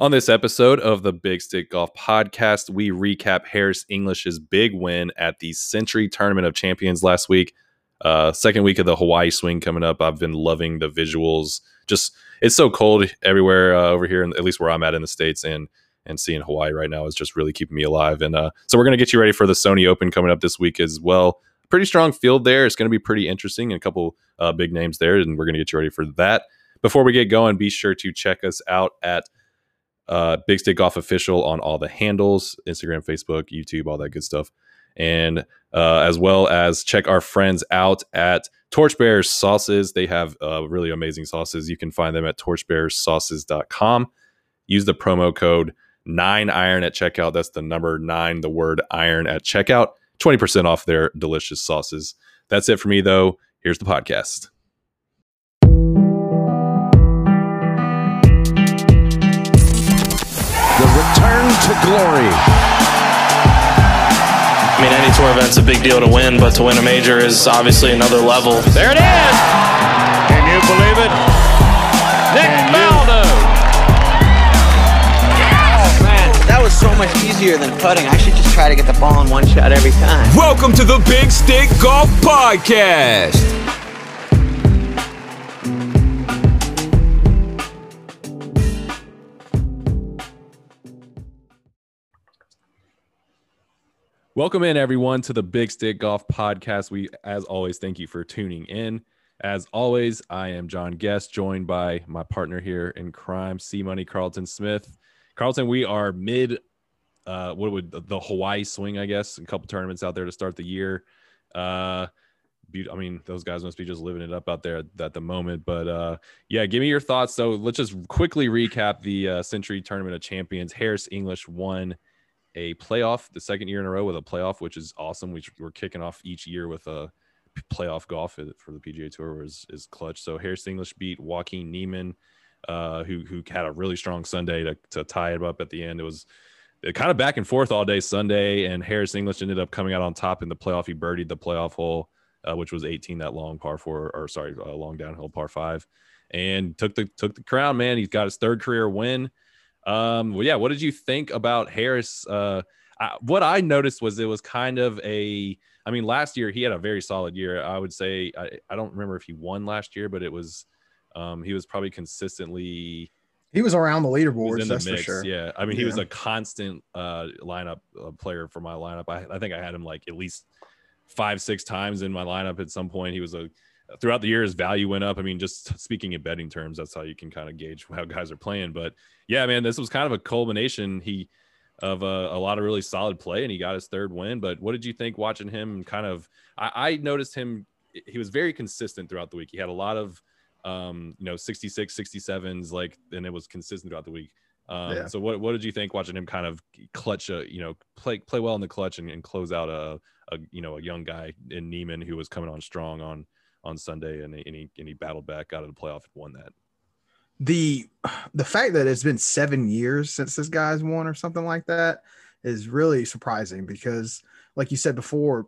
On this episode of the Big Stick Golf Podcast, we recap Harris English's big win at the Sentry Tournament of Champions last week. Uh, second week of the Hawaii swing coming up. I've been loving the visuals. Just it's so cold everywhere uh, over here, and at least where I'm at in the states, and and seeing Hawaii right now is just really keeping me alive. And uh, so we're gonna get you ready for the Sony Open coming up this week as well. Pretty strong field there. It's gonna be pretty interesting, and a couple uh, big names there, and we're gonna get you ready for that. Before we get going, be sure to check us out at uh, Big Stick Golf Official on all the handles Instagram, Facebook, YouTube, all that good stuff. And uh, as well as check our friends out at Torchbearers Sauces. They have uh, really amazing sauces. You can find them at torchbearersauces.com. Use the promo code 9iron at checkout. That's the number 9, the word iron at checkout. 20% off their delicious sauces. That's it for me, though. Here's the podcast. To glory. I mean, any tour event's a big deal to win, but to win a major is obviously another level. There it is. Can you believe it? Nick Faldo. Oh man, that was so much easier than putting. I should just try to get the ball in one shot every time. Welcome to the Big Stick Golf Podcast. Welcome in, everyone, to the Big Stick Golf Podcast. We, as always, thank you for tuning in. As always, I am John Guest, joined by my partner here in crime, C Money Carlton Smith. Carlton, we are mid, uh, what would the Hawaii swing, I guess, a couple tournaments out there to start the year. Uh, I mean, those guys must be just living it up out there at, the moment. But uh, yeah, give me your thoughts. So let's just quickly recap the uh, Sentry Tournament of Champions. Harris English won a playoff the second year in a row with a playoff, which is awesome. We, we're kicking off each year with a playoff golf for the PGA Tour is, is clutch. So Harris English beat Joaquin Niemann, uh, who who had a really strong Sunday to, to tie it up at the end. It was kind of back and forth all day Sunday, and Harris English ended up coming out on top in the playoff. He birdied the playoff hole, uh, which was 18, that long par four, or sorry, uh, long downhill par five, and took the took the crown. Man, he's got his third career win. Um, well, yeah. What did you think about Harris? Uh, I, what I noticed was it was kind of a. I mean, last year he had a very solid year. I would say I, I don't remember if he won last year, but it was um, he was probably consistently He was around the he leaderboards, in the that's mix. for sure. Yeah, I mean, he was a constant uh, lineup uh, player for my lineup. I, I think I had him like at least five, six times in my lineup at some point. He was a throughout the year his value went up. I mean, just speaking in betting terms, that's how you can kind of gauge how guys are playing. But yeah, man, this was kind of a culmination. He of a, a lot of really solid play, and he got his third win. But what did you think watching him? Kind of, I, I noticed him. He was very consistent throughout the week. He had a lot of, um, you know, 66, 67s, like, and it was consistent throughout the week. Um, Yeah. So what, what did you think watching him kind of clutch a, you know, play play well in the clutch and, and close out a, a, you know, a young guy in Niemann who was coming on strong on on Sunday and, and he he battled back out of the playoff and won that. The the fact that it's been seven years since this guy's won or something like that is really surprising because, like you said before,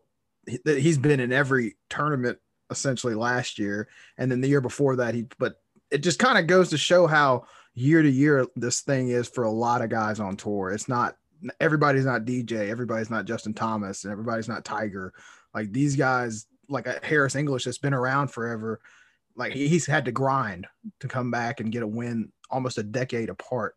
he's been in every tournament essentially last year, and then the year before that he. But it just kind of goes to show how year to year this thing is for a lot of guys on tour. It's not everybody's not DJ, everybody's not Justin Thomas, and everybody's not Tiger. Like these guys, like a Harris English that's been around forever, like he's had to grind to come back and get a win almost a decade apart.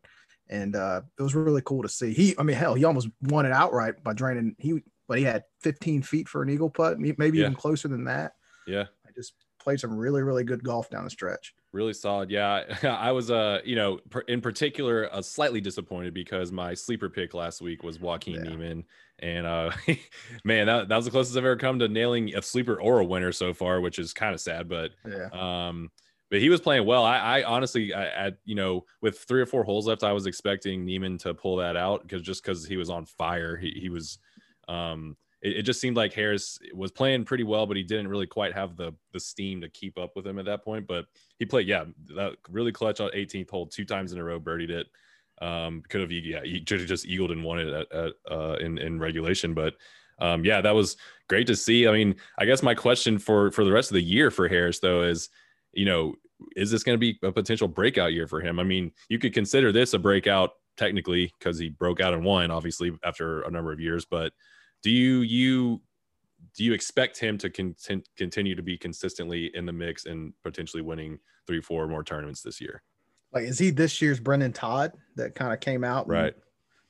And uh, it was really cool to see. He, I mean, hell, he almost won it outright by draining. He, but he had 15 feet for an eagle putt, maybe Yeah. even closer than that. Yeah. I just played some really, really good golf down the stretch. Really solid. Yeah. I was, uh, you know, in particular, uh, slightly disappointed because my sleeper pick last week was Joaquin Yeah. Niemann. And, uh, man, that, that was the closest I've ever come to nailing a sleeper or a winner so far, which is kind of sad. But, Yeah. um, but he was playing well. I, I honestly, I, at you know, with three or four holes left, I was expecting Niemann to pull that out because just because he was on fire, he, he was, um, it, it just seemed like Harris was playing pretty well, but he didn't really quite have the the steam to keep up with him at that point. But he played, yeah, that really clutch on 18th hole, two times in a row, birdied it. Um, could have, yeah, he could have just eagled and won it at, at uh, in in regulation, but um, yeah, that was great to see. I mean, I guess my question for for the rest of the year for Harris though is, you know, is this going to be a potential breakout year for him? I mean, you could consider this a breakout technically because he broke out and won, obviously after a number of years. But do you you do you expect him to con- continue to be consistently in the mix and potentially winning three, four more tournaments this year? Like, is he this year's Brendon Todd that kind of came out? Right.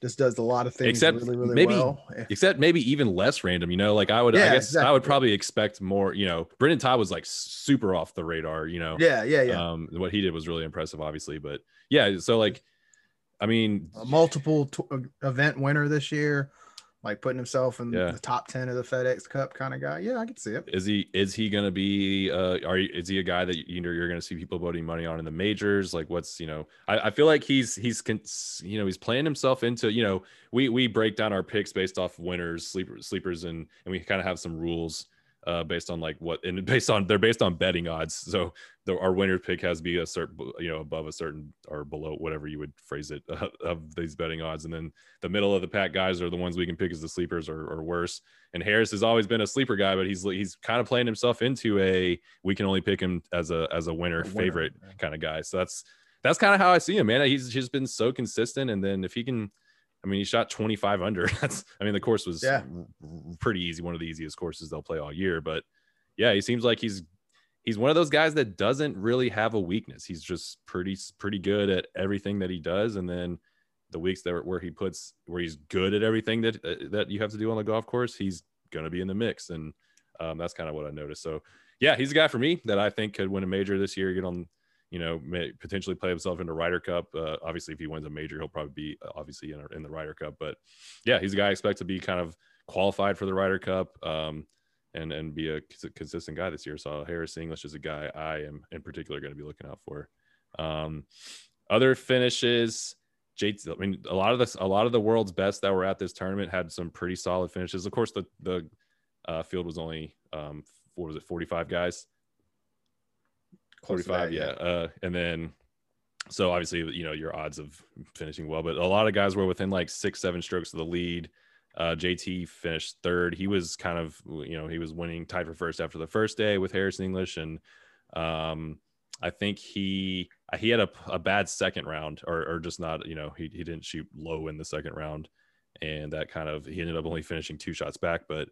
Just does a lot of things Except really, really maybe- well. Except maybe even less random, you know. Like I would, I Yeah, guess I would probably expect more. You know, Brendon Todd was like super off the radar. You know, Yeah, yeah, yeah. um, what he did was really impressive, obviously. But yeah, so like, I mean, a multiple t- uh, event winner this year, like putting himself in Yeah. the top 10 of the FedEx Cup kind of guy. Yeah, I can see it. is he is he going to be uh are you, is he a guy that you know you're going to see people voting money on in the majors like what's you know i, I feel like he's he's con- you know he's playing himself into you know we we break down our picks based off winners sleeper, sleepers and and we kind of have some rules uh based on like what and based on they're based on betting odds. So the, our winner pick has to be a certain you know above a certain or below whatever you would phrase it uh, of these betting odds. And then the middle of the pack guys are the ones we can pick as the sleepers or, or worse. And Harris has always been a sleeper guy, but he's he's kind of playing himself into a we can only pick him as a as a winner, A winner, favorite kind of guy. So that's that's kind of how I see him, man. He's just been so consistent, and then if he can, I mean, he shot 25 under. That's I mean, the course was Yeah. pretty easy, one of the easiest courses they'll play all year. But yeah, he seems like he's he's one of those guys that doesn't really have a weakness. He's just pretty pretty good at everything that he does, and then the weeks that where he puts where he's good at everything that uh, that you have to do on the golf course, he's gonna be in the mix, and um, that's kind of what I noticed. So yeah, he's a guy for me that I think could win a major this year, get on, you know, may potentially play himself into Ryder Cup. Uh, obviously, if he wins a major, he'll probably be uh, obviously in, in the Ryder Cup. But yeah, he's a guy I expect to be kind of qualified for the Ryder Cup. Um, and, and be a consistent guy this year. So Harris English is a guy I am in particular going to be looking out for. Um, other finishes, JT. I mean, a lot of this, a lot of the world's best that were at this tournament had some pretty solid finishes. Of course, the the uh, field was only um, what was it, forty five guys? Close 45 that, yeah. uh and then so obviously you know your odds of finishing well but a lot of guys were within like six seven strokes of the lead. Uh jt finished third. He was kind of you know he was winning tied for first after the first day with harrison english and um i think he he had a, a bad second round or, or just not you know he, he didn't shoot low in the second round and that kind of he ended up only finishing two shots back but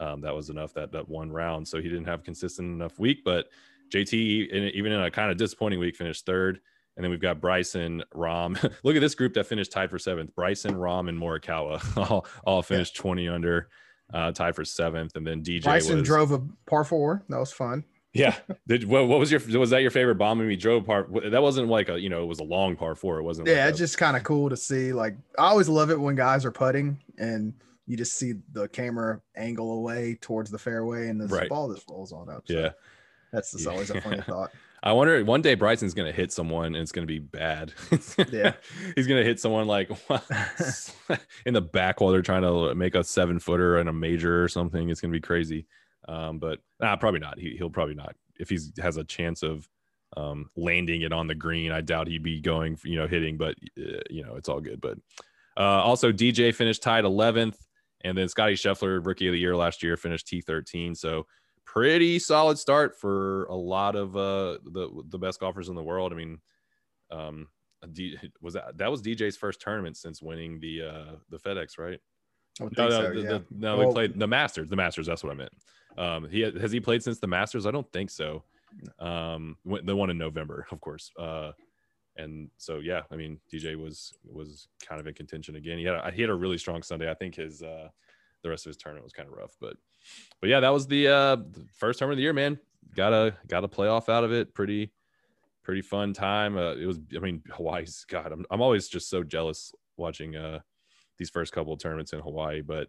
um, that was enough that that one round. So he didn't have consistent enough week but JT, in, even in a kind of disappointing week, finished third. And then we've got Bryson, Rahm. Look at this group that finished tied for seventh. Bryson, Rahm, and Morikawa all, all finished 20 under, uh, tied for seventh. And then DJ Bryson was, drove a par four. That was fun. Yeah. Did what, what was your was that your favorite bomb? We drove par. That wasn't like a you know it was a long par four. It wasn't. Yeah, like it's a- just kind of cool to see. Like, I always love it when guys are putting and you just see the camera angle away towards the fairway and the Right. ball just rolls on up. So yeah. That's just always a funny Yeah. thought. I wonder one day Bryson's gonna hit someone and it's gonna be bad. Yeah. he's gonna hit someone like in the back while they're trying to make a seven footer and a major or something. It's gonna be crazy. Um, but nah, probably not. He, he'll probably not. If he has a chance of um, landing it on the green, I doubt he'd be going, you know, hitting. But uh, you know, it's all good. But uh, also, DJ finished tied 11th, and then Scotty Scheffler, rookie of the year last year, finished T13. So pretty solid start for a lot of uh, the the best golfers in the world. I mean, um, D, was that that was DJ's first tournament since winning the uh, the FedEx, right? No, no, so, the, yeah. the- no, Well- we played the Masters. The Masters, that's what I meant. Um, he has he played since the Masters? I don't think so. Um, the one in November, of course. Uh, and so yeah, I mean, DJ was was kind of in contention again. He had a, he had a really strong Sunday. I think his uh, the rest of his tournament was kind of rough, but but yeah, that was the uh first tournament of the year, man. Got a got a playoff out of it. Pretty pretty fun time. Uh, it was. I mean, Hawaii's God. I'm I'm always just so jealous watching uh these first couple of tournaments in Hawaii, but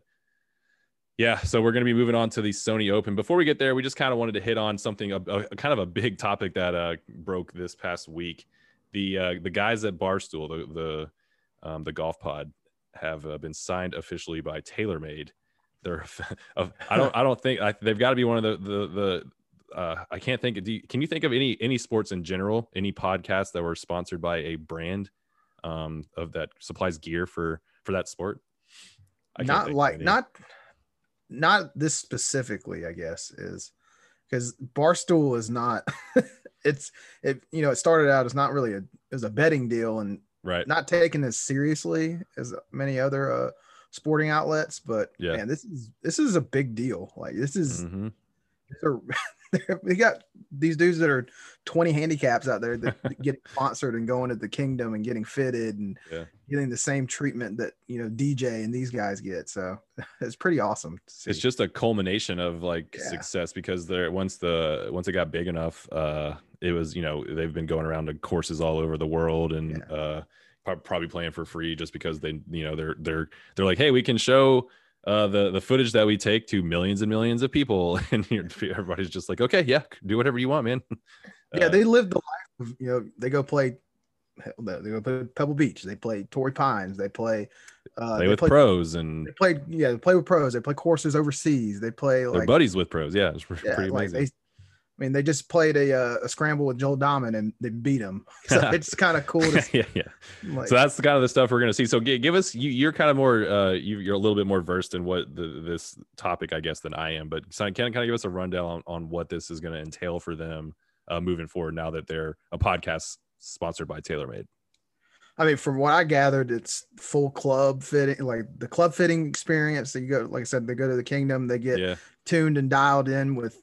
yeah, so we're going to be moving on to the Sony Open. Before we get there, we just kind of wanted to hit on something, a, a kind of a big topic that uh, broke this past week. The uh, the guys at Barstool, the the um, the golf pod, have uh, been signed officially by TaylorMade. They're, of, I don't I don't think I, they've got to be one of the the the. Uh, I can't think. Do you, can you think of any any sports in general, any podcasts that were sponsored by a brand um, of that supplies gear for for that sport? Not of like not not this specifically i guess is because barstool is not it's it you know it started out as not really a as a betting deal and right. not taken as seriously as many other uh sporting outlets, but Yeah. man, this is this is a big deal. Like this is Mhm. they're, they're, we got these dudes that are 20 handicaps out there that get sponsored and going to the kingdom and getting fitted and Yeah. getting the same treatment that you know DJ and these guys get. So it's pretty awesome. To see. It's just a culmination of like Yeah. success because they're once the once it got big enough, uh, it was you know they've been going around to courses all over the world and uh, prob- probably playing for free just because they you know they're they're they're like hey we can show uh, the the footage that we take to millions and millions of people and everybody's just like okay yeah do whatever you want man yeah, Uh, they live the life of you know they go play. They go play Pebble Beach. They play Torrey Pines. They play. Uh, play they with play, pros and They play. Yeah, they play with pros. They play courses overseas. They play they're like buddies with pros yeah it's yeah, pretty like amazing they. I mean, they just played a uh, a scramble with Joel Dahmen and they beat him. So it's kind of cool to yeah yeah like, so that's the kind of the stuff we're going to see so gi- give us you, you're kind of more uh you, you're a little bit more versed in what the, this topic i guess than i am but can kind of give us a rundown on, on what this is going to entail for them uh moving forward now that they're a podcast sponsored by TaylorMade I mean, from what I gathered, it's full club fitting, like the club fitting experience. That you go, like I said, they go to the kingdom, they get yeah tuned and dialed in with,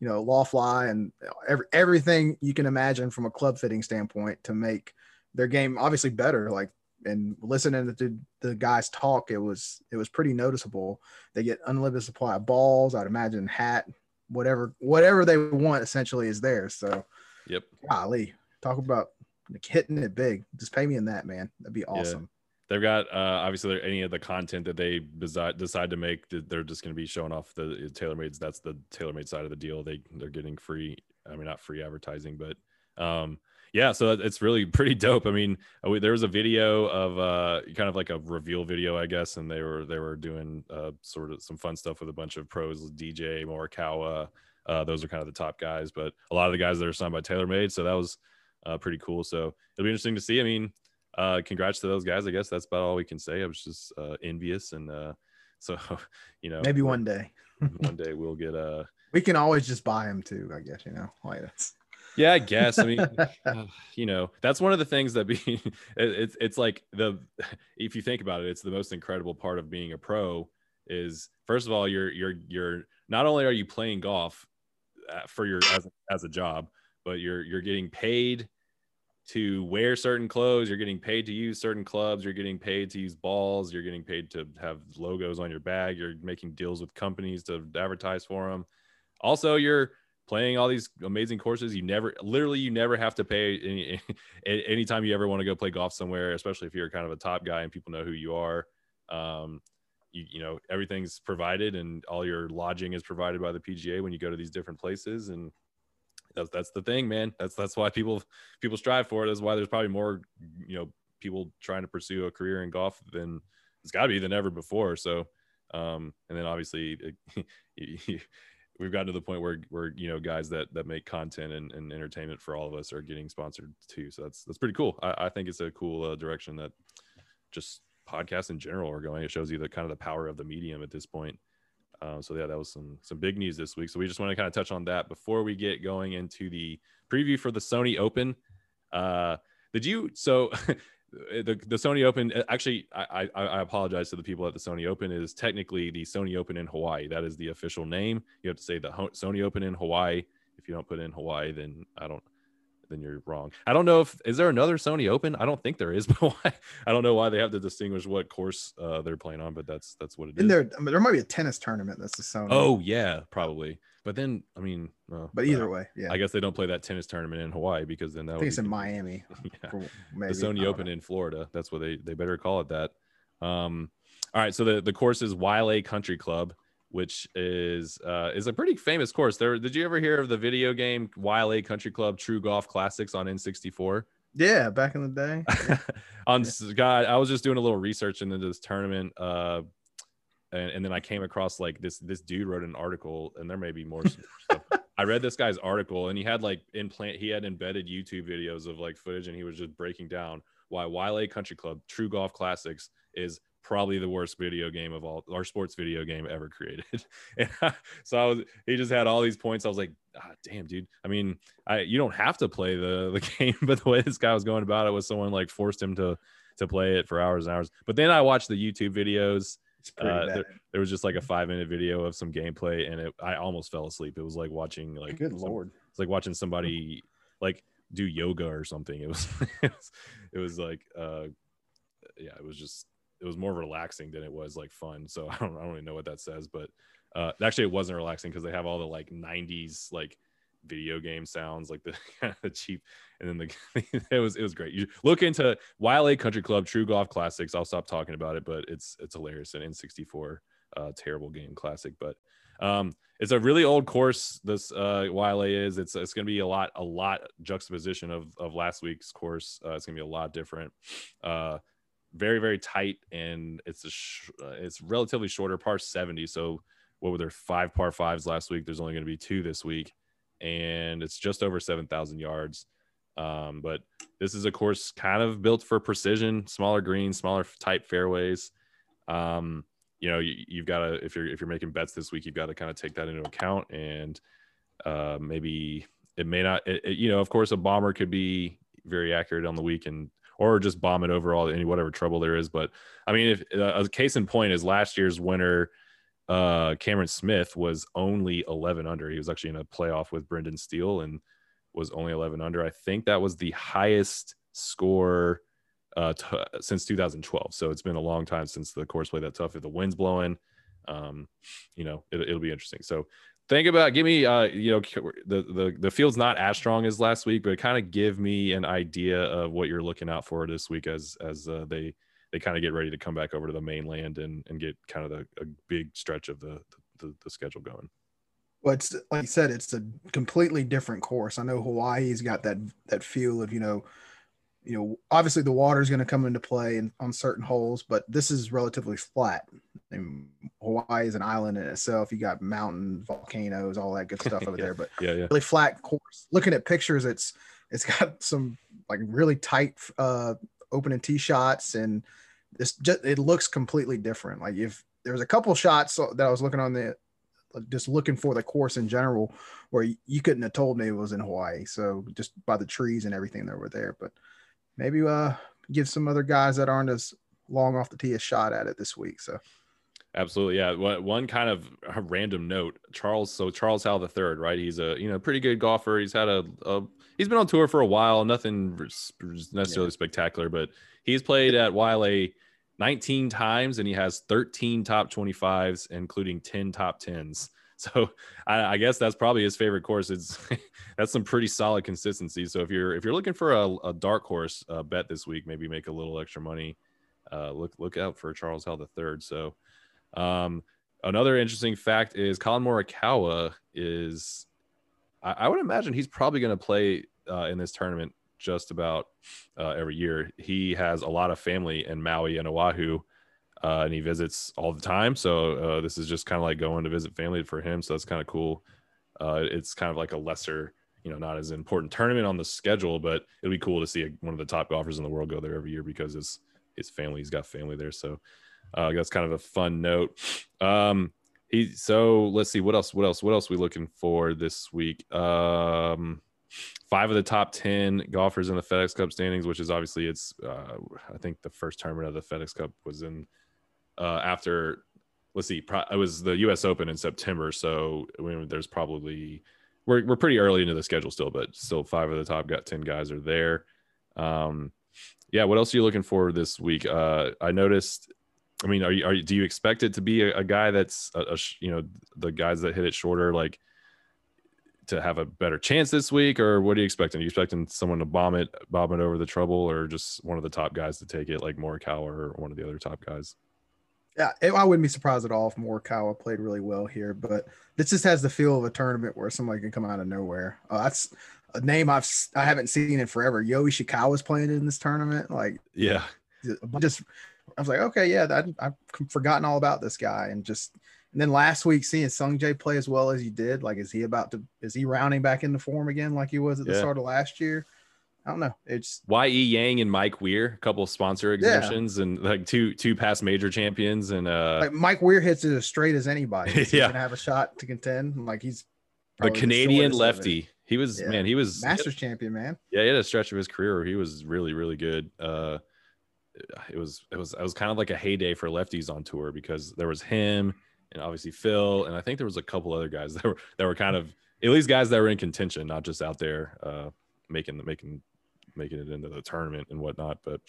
you know, Lawfly and every, everything you can imagine from a club fitting standpoint to make their game obviously better. Like, and listening to the guys talk, it was it was pretty noticeable. They get unlimited supply of balls. I'd imagine hat, whatever whatever they want essentially is there. So, yep golly, talk about like, hitting it big. Just pay me in that, man. That'd be awesome. They've got uh obviously any of the content that they decide decide to make they're just going to be showing off the TaylorMades that's the TaylorMade side of the deal. They they're getting free i mean not free advertising but um yeah so it's really pretty dope. I mean uh, there was a video of uh kind of like a reveal video i guess and they were they were doing uh sort of some fun stuff with a bunch of pros dj morikawa uh those are kind of the top guys but a lot of the guys that are signed by TaylorMade so that was uh pretty cool. So it'll be interesting to see. I mean uh congrats to those guys i guess that's about all we can say i was just uh envious and uh so you know Maybe one day one day we'll get uh we can always just buy them too. I guess you know, like that's yeah i guess i mean uh, you know that's one of the things that be it, it's it's like the if you think about it it's the most incredible part of being a pro is first of all you're you're you're not only are you playing golf uh, for your as, as a job but you're you're getting paid to wear certain clothes you're getting paid to use certain clubs you're getting paid to use balls you're getting paid to have logos on your bag you're making deals with companies to advertise for them also you're playing all these amazing courses you never literally you never have to pay any anytime you ever want to go play golf somewhere especially if you're kind of a top guy and people know who you are. Um you, you know everything's provided and all your lodging is provided by the pga when you go to these different places and that's that's the thing man. That's that's why people people strive for it. That's why there's probably more you know people trying to pursue a career in golf than it's got to be than ever before. So um and then obviously it, we've gotten to the point where where you know guys that that make content and, and entertainment for all of us are getting sponsored too. So that's that's pretty cool. I, I think it's a cool uh, direction that just podcasts in general are going. It shows you the kind of the power of the medium at this point um, so yeah that was some some big news this week. So we just want to kind of touch on that before we get going into the preview for the sony open. Uh did you so the, the Sony Open actually I, I I apologize to the people at the Sony Open. It is technically the Sony Open in Hawaii. That is the official name. You have to say the Ho- Sony Open in Hawaii. If you don't put in Hawaii then I don't then you're wrong I don't know if is there another Sony Open I don't think there is but why I don't know why they have to distinguish what course uh, they're playing on but that's that's what it is in there. I mean, there might be a tennis tournament that's the Sony. oh yeah probably but then I mean uh, but either way, yeah. I guess they don't play that tennis tournament in Hawaii because then that I would think it's be in. Miami. Yeah. the maybe. I Sony Open know. in Florida. That's what they they better call it that. Um, all right, so the the course is Waialae Country Club, which is uh, is a pretty famous course. There, did you ever hear of the video game Waialae Country Club True Golf Classics on N64? Yeah, back in the day. on God, I was just doing a little research into this tournament, uh, and, and then I came across like this this dude wrote an article, and there may be more stuff. I read this guy's article, and he had like implant he had embedded YouTube videos of like footage, and he was just breaking down why Waialae Country Club True Golf Classics is probably the worst video game of all our sports video game ever created. and I, so I was he just had all these points. I was like, ah, damn, dude. I mean, I you don't have to play the the game, but the way this guy was going about it was someone like forced him to to play it for hours and hours. But then I watched the YouTube videos. Uh, there, there, was just like a five minute video of some gameplay, and it, I almost fell asleep. It was like watching like good some, lord, it's like watching somebody like do yoga or something. It was it was, it was like uh yeah, it was just it was more relaxing than it was like fun. So I don't I don't even know what that says, but uh actually it wasn't relaxing because they have all the like 90s like video game sounds like the the cheap and then the it was it was great. You look into Waialae country club true golf classics. I'll stop talking about it but it's it's hilarious. An n64 uh terrible game classic but um it's a really old course this uh Waialae is. It's it's going to be a lot a lot juxtaposition of of last week's course. Uh, it's going to be a lot different. Uh very very tight and it's a sh- uh, it's relatively shorter par 70 so what were there five par fives last week? There's only going to be two this week and it's just over 7000 yards. Um, but this is a course kind of built for precision smaller greens smaller tight fairways. Um, you know you, have got to if you're if you're making bets this week you've got to kind of take that into account and uh, maybe it may not it, it, you know of course a bomber could be very accurate on the week and or just bomb it over all any whatever trouble there is. But I mean, if uh, a case in point is last year's winner, uh, Cameron Smith was only 11 under. He was actually in a playoff with Brendan Steele and was only 11 under. I think that was the highest score uh, t- since 2012. So it's been a long time since the course played that tough. If the wind's blowing, um, you know, it, it'll be interesting. So think about give me uh you know the the the field's not as strong as last week but kind of give me an idea of what you're looking out for this week as as uh, they they kind of get ready to come back over to the mainland and and get kind of the, a big stretch of the, the the schedule going. Well it's like you said it's a completely different course. I know hawaii's got that that feel of you know you know, obviously the water is going to come into play in, on certain holes, but this is relatively flat. And Hawaii is an island in itself. You got mountain, volcanoes, all that good stuff over yeah. there, but yeah, yeah, really flat course. Looking at pictures, it's it's got some like really tight uh opening tee shots, and this just it looks completely different. Like if there's a couple shots that I was looking on the just looking for the course in general, where you couldn't have told me it was in Hawaii. So just by the trees and everything that were there, but maybe uh give some other guys that aren't as long off the tee a shot at it this week. So absolutely, yeah. One kind of random note: Charles. So Charles Howell the third, right? He's a you know pretty good golfer. He's had a, a he's been on tour for a while. Nothing necessarily yeah. spectacular, but he's played at Waialae 19 times and he has 13 top 25s, including 10 top 10s. So I, I, guess that's probably his favorite course. It's that's some pretty solid consistency. So if you're if you're looking for a, a dark horse uh, bet this week, maybe make a little extra money. Uh, look look out for Charles Howell the third. So um, another interesting fact is Collin Morikawa is I, I would imagine he's probably going to play uh, in this tournament just about uh, every year. He has a lot of family in Maui and Oahu uh, and he visits all the time. So uh, this is just kind of like going to visit family for him. So that's kind of cool. Uh, it's kind of like a lesser, you know, not as important tournament on the schedule, but it'll be cool to see one of the top golfers in the world go there every year because his his family, he's got family there. So uh, that's kind of a fun note. Um, he so let's see what else, what else, what else we looking for this week. Um, five of the top 10 golfers in the FedEx Cup standings, which is obviously it's, uh, I think the first tournament of the FedEx Cup was in uh, after let's see, pro- it was the U.S. Open in September, so I mean, there's probably we're we're pretty early into the schedule still, but still five of the top got ten guys are there. Um, yeah, what else are you looking for this week? Uh, I noticed. I mean, are you, are you, do you expect it to be a, a guy that's a, a, you know the guys that hit it shorter like to have a better chance this week, or what are you expecting? Are you expecting someone to bomb it, bomb it over the trouble, or just one of the top guys to take it, like Morikawa or one of the other top guys? Yeah, I wouldn't be surprised at all if Morikawa played really well here, but this just has the feel of a tournament where somebody can come out of nowhere. Uh, that's a name I've I haven't seen in forever. Ryo Ishikawa's playing in this tournament. Like, yeah, just I was like, okay, yeah, that, I've forgotten all about this guy, and just and then last week seeing Sungjae play as well as he did, like, is he about to is he rounding back into form again like he was at the yeah. start of last year? I don't know. It's Ye Yang and Mike Weir, a couple of sponsor exhibitions, and like two two past major champions, and uh, like Mike Weir hits it as straight as anybody. He's Yeah. gonna have a shot to contend. Like he's the Canadian it. lefty. He was Yeah. man, he was Masters champion, man. yeah, he had a stretch of his career where he was really, really good. Uh, it was, it was, it was kind of like a heyday for lefties on tour because there was him and obviously Phil, and I think there was a couple other guys that were that were kind of at least guys that were in contention, not just out there uh, making making making it into the tournament and whatnot. But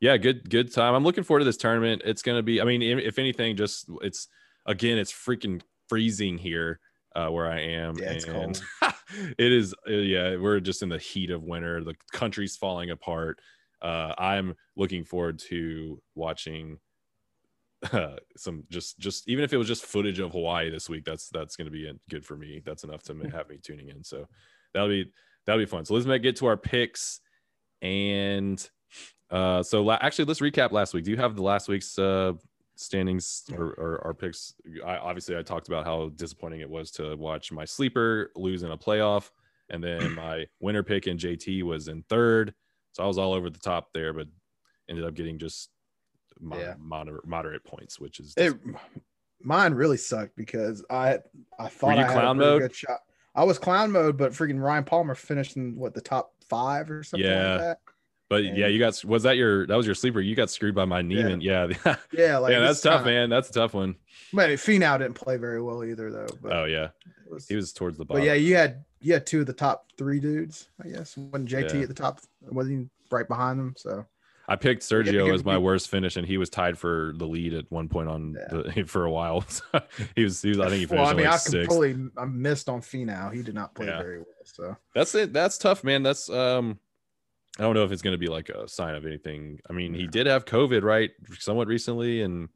yeah, good good time. I'm looking forward to this tournament. It's gonna be. I mean, if anything, just it's again, it's freaking freezing here uh, where I am. Yeah, it's and it is. uh, yeah, we're just in the heat of winter. The country's falling apart. Uh, I'm looking forward to watching uh, some just just even if it was just footage of Hawaii this week. That's that's going to be good for me. That's enough to have me tuning in. So that'll be that'll be fun. So let's make, get to our picks and uh, so la- actually let's recap last week. Do you have the last week's uh, standings or, or our picks? I, obviously, I talked about how disappointing it was to watch my sleeper lose in a playoff, and then my winner pick in JT was in third. So I was all over the top there, but ended up getting just mod- Yeah. moderate, moderate points, which is It, mine really sucked because I I thought you I had a good shot. I was clown mode, but freaking Ryan Palmer finished in what the top five or something Yeah. like that. But yeah, you got was that your that was your sleeper? You got screwed by my Niemann. Yeah, yeah, Yeah, like that's tough, kinda- man. That's a tough one. But Finau didn't play very well either, though. But Oh yeah, was, he was towards the bottom. But yeah, you had you had two of the top three dudes, I guess. Wasn't JT Yeah. at the top? Wasn't he right behind them? So I picked Sergio as my worst finish, and he was tied for the lead at one point on Yeah. the for a while. So he was, he was I think he finished well, I in mean, like I sixth. completely I missed on Finau. He did not play Yeah. very well. So That's it. That's tough, man. That's um, I don't know if it's going to be like a sign of anything. I mean, he did have COVID, right, somewhat recently, and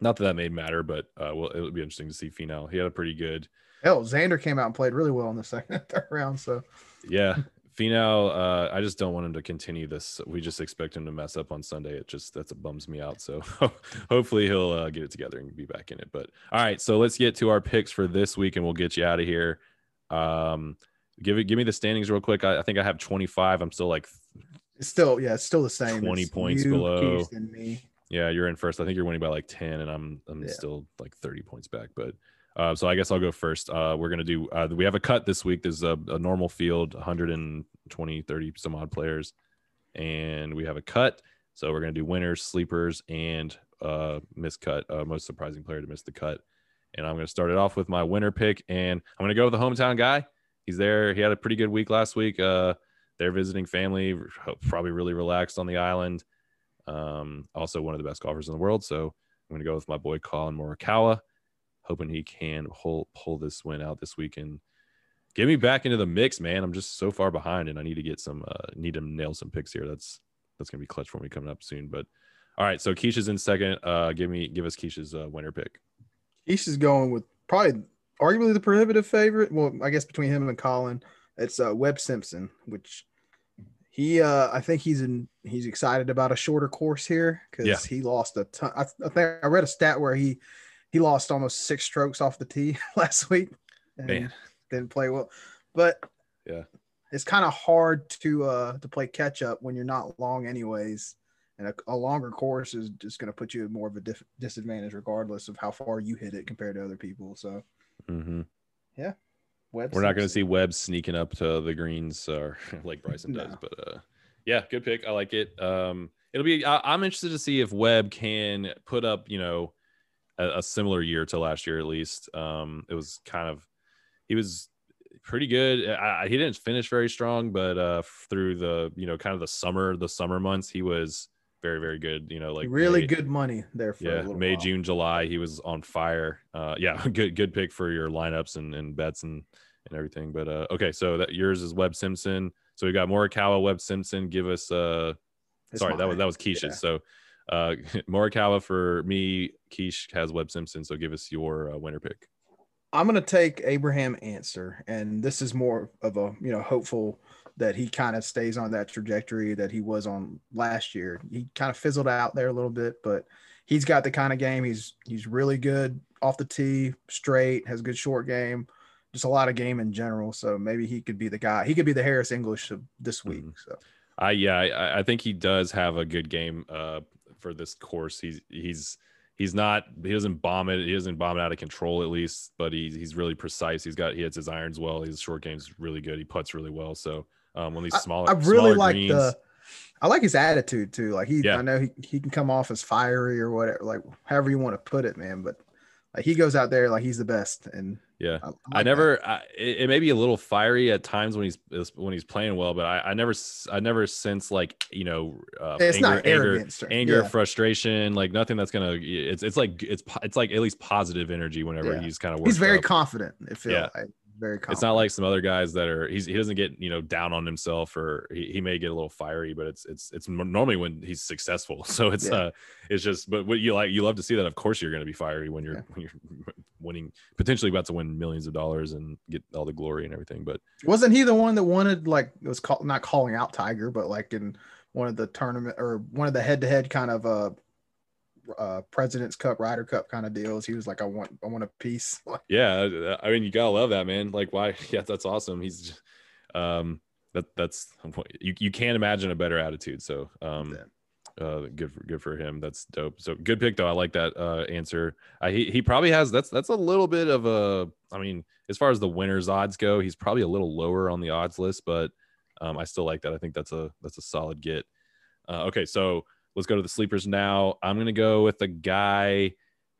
not that that made matter, but uh, well, it would be interesting to see Finau. He had a pretty good, hell, Xander came out and played really well in the second and third round. So yeah. Finau, uh, I just don't want him to continue this. We just expect him to mess up on Sunday. It just that's it bums me out. So hopefully he'll uh, get it together and be back in it. But all right, so let's get to our picks for this week, and we'll get you out of here. Um, give it, give me the standings real quick. I, I think I have 25. I'm still like, it's still yeah, it's still the same. 20 It's points you, below. Me. yeah, you're in first. I think you're winning by like 10, and I'm I'm Yeah. still like 30 points back. But uh, so I guess I'll go first. Uh, we're gonna do. Uh, we have a cut this week. There's a, a normal field, 120, 30 some odd players, and we have a cut. So we're gonna do winners, sleepers, and uh, miscut. Uh, most surprising player to miss the cut. And I'm gonna start it off with my winner pick, and I'm gonna go with the hometown guy. He's there. He had a pretty good week last week. Uh, they're visiting family, probably really relaxed on the island. Um, also one of the best golfers in the world. So I'm to go with my boy Collin Morikawa, hoping he can pull pull this win out this week and get me back into the mix, man. I'm just so far behind, and I need to get some uh, need to nail some picks here. That's that's going to be clutch for me coming up soon. But all right, so Keisha's in second. Uh, give me give us Keisha's uh, winner pick. Keisha's going with probably arguably the prohibitive favorite. Well, I guess between him and Collin, it's uh, Webb Simpson, which he uh I think he's in he's excited about a shorter course here because Yeah. he lost a ton. I, I think I read a stat where he he lost almost six strokes off the tee last week and Man. didn't play well. But Yeah. it's kind of hard to uh to play catch up when you're not long anyways. And a, a longer course is just going to put you at more of a dif- disadvantage, regardless of how far you hit it compared to other people. So, hmm Webb We're not going to see Webb sneaking up to the greens or like Bryson does, No. but uh, yeah, good pick. I like it. Um, it'll be. I, I'm interested to see if Webb can put up, you know, a, a similar year to last year at least. Um, it was kind of he was pretty good. I, he didn't finish very strong, but uh, through the you know kind of the summer the summer months he was very very good. You know, like really May- good money there for yeah, May, while. June, July, he was on fire. Uh, yeah, good, good pick for your lineups and, and bets and, and everything. But uh, okay, so that yours is Webb Simpson. So we got Morikawa, Webb Simpson. Give us uh, It's sorry, that was that was Keisha's. Yeah. So uh, Morikawa for me. Keish has Webb Simpson. So give us your uh, winner pick. I'm gonna take Abraham Ancer, and this is more of a you know hopeful that he kind of stays on that trajectory that he was on last year. He kind of fizzled out there a little bit, but he's got the kind of game. He's he's really good off the tee, straight, has good short game, just a lot of game in general. So maybe he could be the guy. He could be the Harris English of this week. Mhm. So I yeah, I, I think he does have a good game uh for this course. He's he's he's not he doesn't bomb it. He doesn't bomb it out of control at least, but he's he's really precise. He's got he hits his irons well. His short game's really good. He puts really well. So um when these I- smaller I really smaller like greens, the. I like his attitude too. Like he, Yeah. I know he, he can come off as fiery or whatever, like however you want to put it, man. But like he goes out there like he's the best, and yeah. I, I I never. I, it, it may be a little fiery at times when he's when he's playing well, but I, I never I never sense like you know uh, It's anger, not anger, or- anger, yeah. frustration, like nothing that's gonna. It's it's like it's it's like at least positive energy whenever Yeah. he's kind of working. He's very up. confident. It feels Yeah. like very confident. It's not like some other guys that are he's he doesn't get you know down on himself or he, he may get a little fiery, but it's it's it's normally when he's successful. So it's Yeah. uh it's just but what you like you love to see that. Of course you're going to be fiery when you're Yeah. when you're winning potentially about to win millions of dollars and get all the glory and everything. But Wasn't he the one that wanted like it was called not calling out Tiger, but like in one of the tournament or one of the head to head kind of uh uh President's Cup, Ryder Cup kind of deals. He was like, I want I want a piece. yeah, I mean you gotta love that man. Like why? Yeah, that's awesome. He's just, um that that's you you can't imagine a better attitude. So um. Yeah. uh good for good for him that's dope so good pick though i like that uh Ancer I, he, he probably has that's that's a little bit of a i mean as far as the winners odds go he's probably a little lower on the odds list but um i still like that i think that's a that's a solid get uh, okay so let's go to the sleepers now i'm gonna go with a guy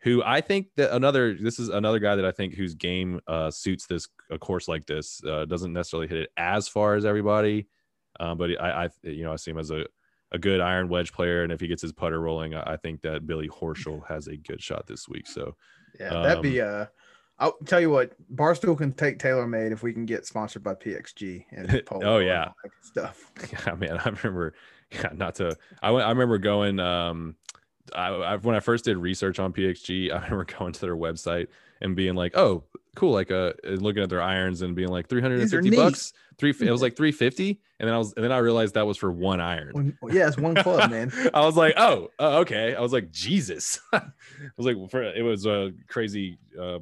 who i think that another this is another guy that i think whose game uh suits this a course like this uh doesn't necessarily hit it as far as everybody um, but I, I you know i see him as a a good iron wedge player, and if he gets his putter rolling, I I think that Billy Horschel has a good shot this week. So Yeah, that'd Um, be uh I'll tell you what, Barstool can take TaylorMade if we can get sponsored by PXG and Oh, yeah. stuff. yeah, man, I remember, yeah, not to, I went, I remember going, um, I, I when I first did research on PXG, I remember going to their website and being like, oh, cool, like uh, looking at their irons and being like three hundred and These are fifty neat. bucks, three. it was like three fifty, and then I was, and then I realized that was for one iron. One- yeah, it's one club, man. I was like, oh, uh, okay. I was like, Jesus. I was like, for, it was a crazy uh,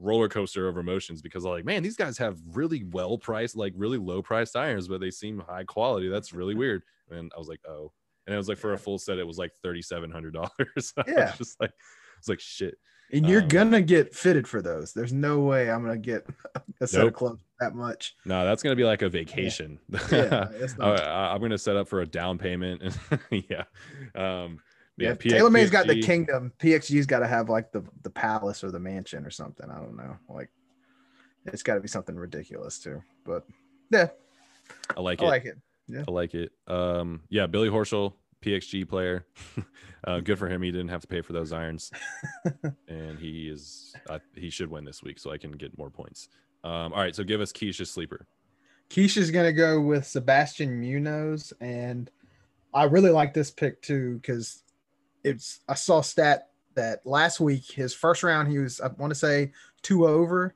roller coaster of emotions because I'm like, man, these guys have really well priced, like really low priced irons, but they seem high quality. That's really weird. And I was like, oh. And it was like for a full set, it was like thirty seven hundred dollars. Yeah. just like it's like shit. And you're Um, gonna get fitted for those. There's no way I'm gonna get a set Nope. of clubs that much. No, that's gonna be like a vacation. Yeah, it's I, I'm gonna set up for a down payment. yeah. Um, yeah, P- TaylorMade's got the kingdom. PXG's got to have like the the palace or the mansion or something. I don't know. Like, it's got to be something ridiculous too. But yeah, I like I it. I like it. Yeah, I like it. Um, yeah, Billy Horschel, PXG player. uh, good for him. He didn't have to pay for those irons, and he is uh, he should win this week, so I can get more points. Um, all right, so give us Keisha's sleeper. Keisha's gonna go with Sebastian Munoz, and I really like this pick too because it's I saw stat that last week his first round he was I want to say two over,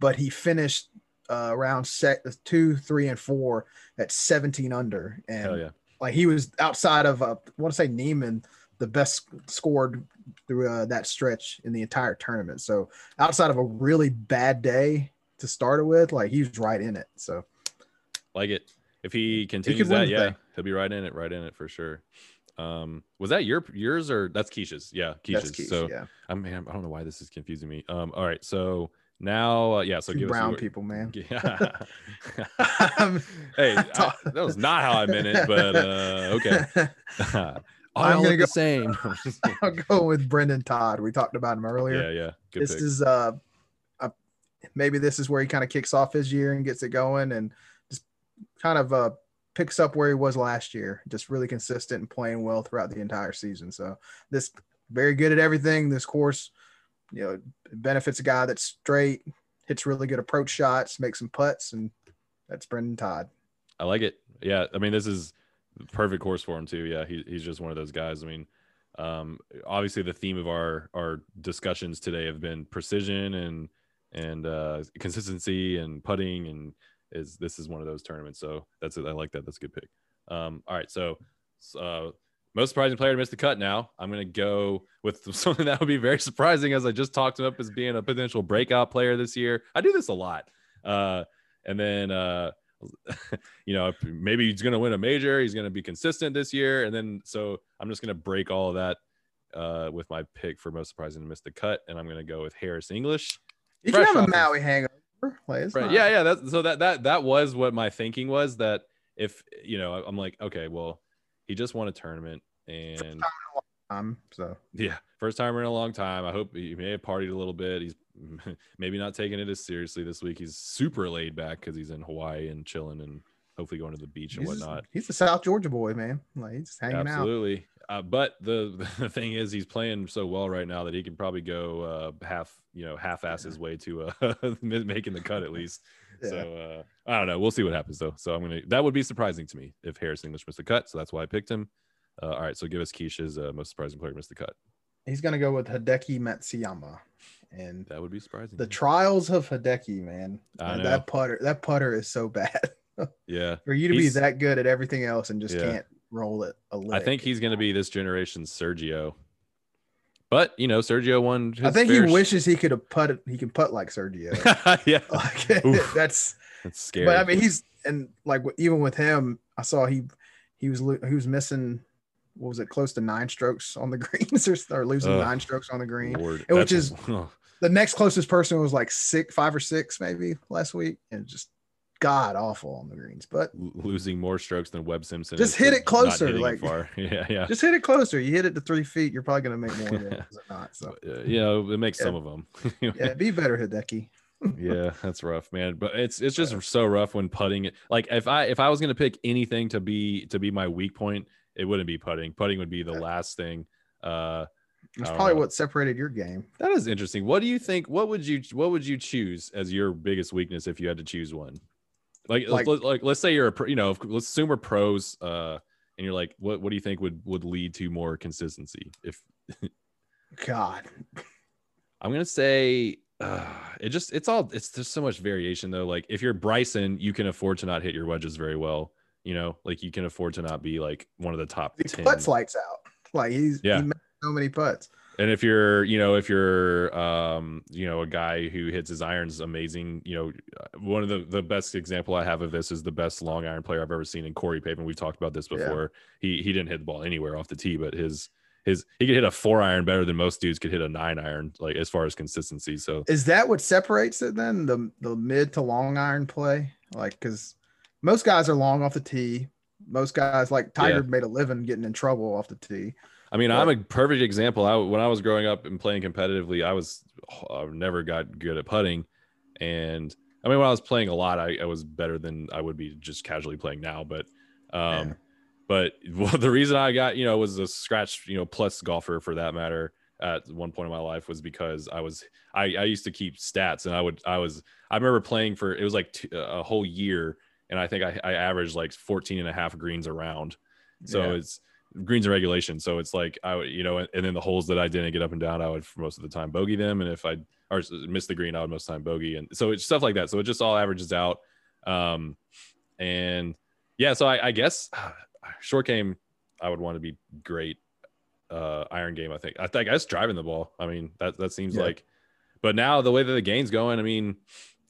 but he finished uh, around set two, three, and four at 17 under, and Hell yeah, like he was outside of uh, I want to say Niemann, the best scored through uh, that stretch in the entire tournament. So outside of a really bad day to start it with, like he was right in it. So. like it. If he continues win that, yeah, thing. he'll be right in it, right in it for sure. Um, was that your yours or that's Keisha's? Yeah, Keisha's. Key, so yeah. I mean, I don't know why this is confusing me. Um, all right, so now, uh, yeah, so Two give brown us people, man. Yeah. hey, I, that was not how I meant it, but uh, okay. I'm gonna go- the same. I'll go with Brendon Todd. We talked about him earlier. yeah, yeah. Good this pick. is uh, uh, maybe this is where he kind of kicks off his year and gets it going, and just kind of uh picks up where he was last year. Just really consistent and playing well throughout the entire season. So this very good at everything. This course, you know, benefits a guy that's straight, hits really good approach shots, makes some putts, and that's Brendon Todd. I like it. Yeah, I mean, this is perfect course for him too. Yeah, he, he's just one of those guys. I mean, um, obviously the theme of our our discussions today have been precision and and uh, consistency and putting, and is this is one of those tournaments. So that's it. I like that. That's a good pick. Um, all right, so uh, most surprising player to miss the cut now. I'm going to go with something that would be very surprising as I just talked him up as being a potential breakout player this year. I do this a lot. Uh, and then, uh, you know, maybe he's going to win a major. He's going to be consistent this year. And then, so I'm just going to break all of that uh, with my pick for most surprising to miss the cut. And I'm going to go with Harris English. You Fresh can have a Maui hangover. Like, it's Right. Yeah. Yeah. That, so that, that, that was what my thinking was that if, you know, I'm like, okay, well, he just won a tournament and so yeah, first timer in a long time. I hope he may have partied a little bit. He's maybe not taking it as seriously this week. He's super laid back because he's in Hawaii and chilling and hopefully going to the beach and he's, whatnot. he's a South Georgia boy, man. Like he's just hanging out. Absolutely. Uh, but the the thing is, he's playing so well right now that he can probably go uh, half, you know, half ass his way to uh, making the cut at least. Yeah. So uh, I don't know. We'll see what happens though. So I'm gonna. That would be surprising to me if Harris English missed the cut. So that's why I picked him. Uh, all right. So give us Keisha's uh, most surprising player missed the cut. He's gonna go with Hideki Matsuyama, and That would be surprising. the trials of Hideki, man. I know. that putter, that putter is so bad yeah. for you to He's- be that good at everything else and just Yeah. can't roll it a lick. I think he's going to be this generation's Sergio. But you know, Sergio won. I think he wishes he could have putted. He can putt like Sergio. yeah, like, Oof. that's. that's scary. But I mean, he's and like even with him, I saw he he was he was missing. What was it? Close to nine strokes on the greens, or, or losing nine strokes on the green. Lord, which is- The next closest person was like six, five or six maybe last week, and just god awful on the greens. But losing more strokes than Webb Simpson. Just hit it closer, like- far. Yeah, yeah. just hit it closer. You hit it to three feet, you're probably going to make more than it not. So Uh, you know, it makes Yeah. some of them. yeah, be better, Hideki. yeah, that's rough, man. But it's it's just so rough when putting it. Like if I if I was gonna pick anything to be to be my weak point, it wouldn't be putting. Putting would be the last thing. Uh, That's probably know. what separated your game. That is interesting. What do you think? What would you what would you choose as your biggest weakness if you had to choose one? Like Like- like, like let's say you're a pro, you know let's assume we're pros uh and you're like what what do you think would would lead to more consistency? If God, I'm gonna say uh, it just it's all it's there's so much variation though. Like if you're Bryson, you can afford to not hit your wedges very well. You know, like you can afford to not be like one of the top he 10. putts lights out. Like he's Yeah. he makes so many putts. And if you're, you know, if you're, um, you know, a guy who hits his irons amazing, you know, one of the the best example I have of this is the best long iron player I've ever seen in Corey Pavin. We've talked about this Yeah. before. He he didn't hit the ball anywhere off the tee, but his his he could hit a four iron better than most dudes could hit a nine iron, like as far as consistency. So Is that what separates it then? The the mid to long iron play? Like because most guys are long off the tee. Most guys like Tiger made a living getting in trouble off the tee. I mean, I'm a perfect example. I when I was growing up and playing competitively, I was I never got good at putting, and I mean, when I was playing a lot, I, I was better than I would be just casually playing now. But, um, Yeah. but well, the reason I got you know was a scratch you know plus golfer for that matter at one point in my life was because I was I, I used to keep stats and I would I was I remember playing for it was like t- a whole year and I think I, I averaged like 14 and a half greens around. So Yeah. it's greens and regulation. So it's like I would, you know, and then the holes that I didn't get up and down, I would for most of the time bogey them. And if I or miss the green, I would most of the time bogey. And so it's stuff like that. So it just all averages out. Um, and yeah, so I, I guess short game, I would want to be great. Uh, iron game, I think. I think I guess driving the ball. I mean, that that seems Yeah. like. But now the way that the game's going, I mean,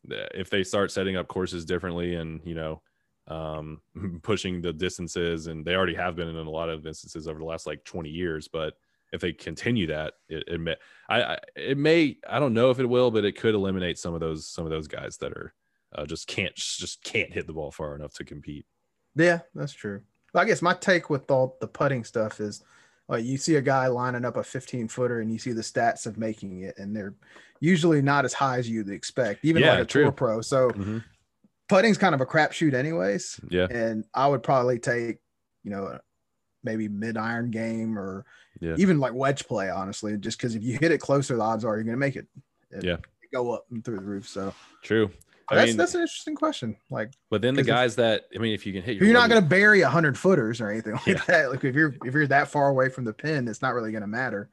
if they start setting up courses differently and you know um pushing the distances and they already have been in a lot of instances over the last like 20 years but if they continue that it, it may I, I it may i don't know if it will but it could eliminate some of those some of those guys that are uh, just can't just can't hit the ball far enough to compete Yeah, that's true. Well, I guess my take with all the putting stuff is like you see a guy lining up a 15 footer and you see the stats of making it, and they're usually not as high as you'd expect, even Yeah, like a true. tour pro. So Mhm. Putting's kind of a crapshoot, anyways. yeah And I would probably take, you know, maybe mid iron game or Yeah. even like wedge play, honestly, just because if you hit it closer, the odds are you're going to make it. it Yeah. Go up and through the roof. So true i that's, mean that's an interesting question. Like, but then the guys that i mean if you can hit your you're not going to bury a hundred footers or anything like Yeah. that. Like if you're if you're that far away from the pin, it's not really going to matter.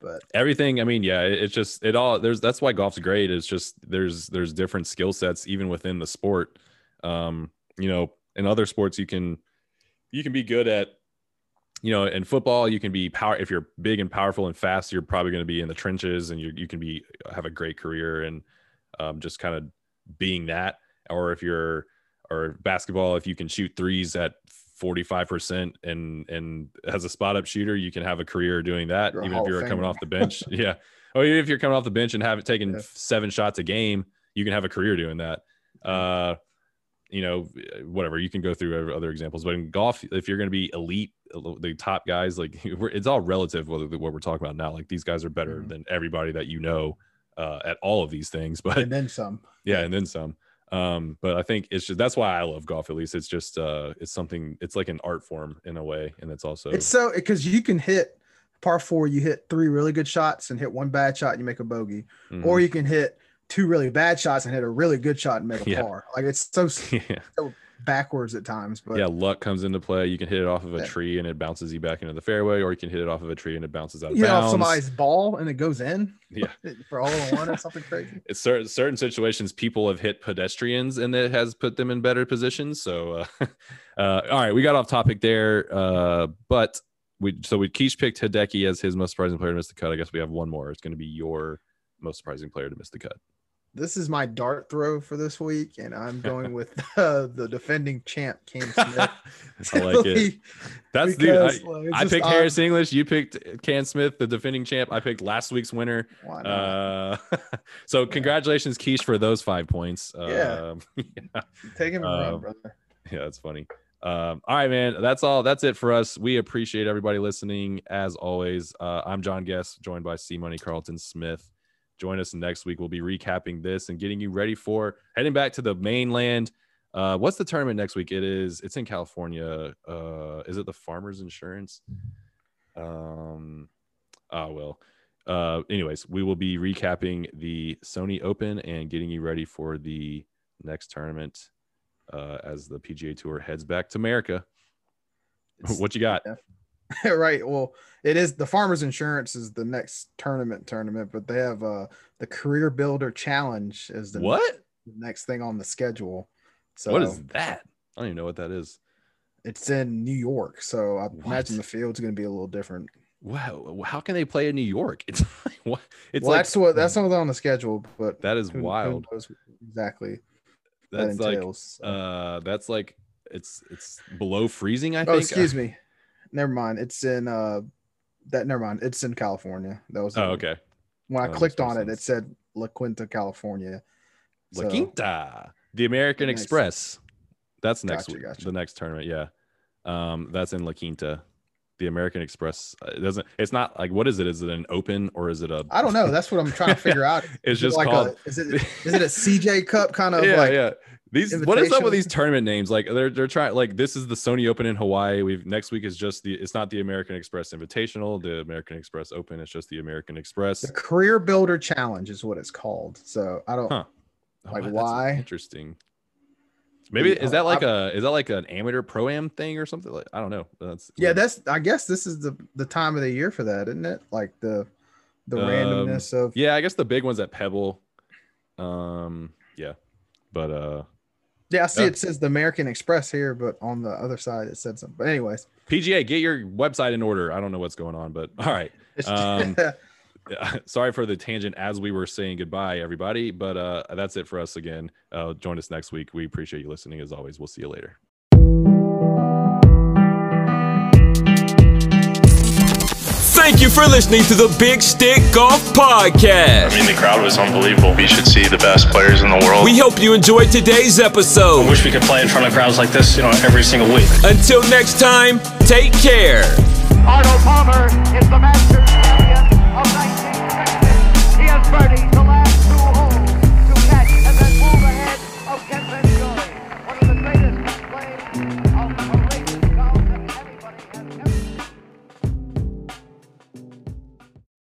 But everything i mean yeah it- it's just it all there's that's why golf's great it's just there's there's different skill sets even within the sport um you know in other sports you can you can be good at you know, in football, you can be power if you're big and powerful and fast. You're probably going to be in the trenches, and you you can be have a great career and um, just kind of being that. Or if you're or basketball, if you can shoot threes at 45% and and as a spot up shooter, you can have a career doing that, You're even if you're coming off the bench. yeah. Or even if you're coming off the bench and have it taken Yeah. seven shots a game, you can have a career doing that. Uh, you know, whatever you can go through other examples, but in golf, if you're going to be elite, the top guys, like we're, it's all relative. What, what we're talking about now, like these guys are better Mhm. than everybody that you know uh, at all of these things. But and then some. yeah, and then some. Um, but I think it's just that's why I love golf. At least it's just uh, it's something. It's like an art form in a way, and it's also It's so because you can hit par four, you hit three really good shots and hit one bad shot and you make a bogey, Mhm. or you can hit two really bad shots and hit a really good shot and make a Yeah. par. Like it's so yeah, backwards at times, but yeah, luck comes into play. You can hit it off of a Yeah. tree and it bounces you back into the fairway, or you can hit it off of a tree and it bounces out of you off bounds. somebody's ball and it goes in. Yeah. for all in one or something crazy. it's certain certain situations people have hit pedestrians and it has put them in better positions. So, uh, uh, all right, we got off topic there, uh, but we so we Keish picked Hideki as his most surprising player to miss the cut. I guess we have one more. It's going to be your most surprising player to miss the cut. This is my dart throw for this week, and I'm going with uh, the defending champ Cam Smith. I like it. That's the Because, I, like, I picked odd. Harris English. You picked Cam Smith, the defending champ. I picked last week's winner. Uh, so congratulations, Keish, for those five points. Yeah. Um, yeah, Take him run, brother. yeah, that's funny. Um, all right, man. That's all. That's it for us. We appreciate everybody listening. As always, uh, I'm John Guest, joined by C Money Carlton Smith. Join us next week. We'll be recapping this and getting you ready for heading back to the mainland. Uh, what's the tournament next week? It is. It's in California. Uh, is it the Farmers Insurance? Um. Oh well. Uh. Anyways, we will be recapping the Sony Open and getting you ready for the next tournament uh, as the PGA Tour heads back to America. What you got? right. Well, it is the Farmers Insurance is the next tournament tournament, but they have uh the Career Builder Challenge is the What? next thing on the schedule. So what is that? I don't even know what that is. it's in New York, so I What? imagine the field's going to be a little different. Wow, how can they play in New York? It's like what? It's well, like that's what that's what's on the schedule, but that is who- who wild. knows exactly That's that like so. uh, that's like it's it's below freezing. I oh, think. excuse me. Never mind. It's in uh that. Never mind. It's in California. That was Oh, okay. when I Oh, clicked on more it. It said La Quinta, California. La So- Quinta, the American. Express. That's next Gotcha, week. gotcha. The next tournament, yeah. Um, that's in La Quinta. The American Express. uh, It doesn't. It's not like what is it? Is it an open or is it a? I don't know. That's what I'm trying to figure out. It's Is it just like called. a, is it is it a CJ Cup kind of yeah, like yeah. These what is up with these tournament names? Like they're they're trying like this is the Sony Open in Hawaii. We've next week is just the it's not the American Express Invitational, the American Express Open. It's just the American Express. the Career Builder Challenge is what it's called. So I don't. Huh. Like, that's why? Interesting. Maybe is that like I- a is that like an amateur pro am thing or something? Like I don't know. That's Yeah, that's. I guess this is the the time of the year for that, isn't it? Like the the Um, randomness of. yeah. I guess the big ones at Pebble. Um. Yeah. But uh, Yeah, I see. Yeah. It says the American Express here, but on the other side it said something. But anyways, PGA, get your website in order. I don't know what's going on, but all right. Um, sorry for the tangent as we were saying goodbye everybody but uh that's it for us again uh join us next week we appreciate you listening as always we'll see you later Thank you for listening to the Big Stick Golf Podcast. I mean, the crowd was unbelievable. We should see the best players in the world. We hope you enjoyed today's I episode. wish we could play in front of crowds like this, you know, every single week. Until next time, take care. Arnold Palmer of 1960. birdies.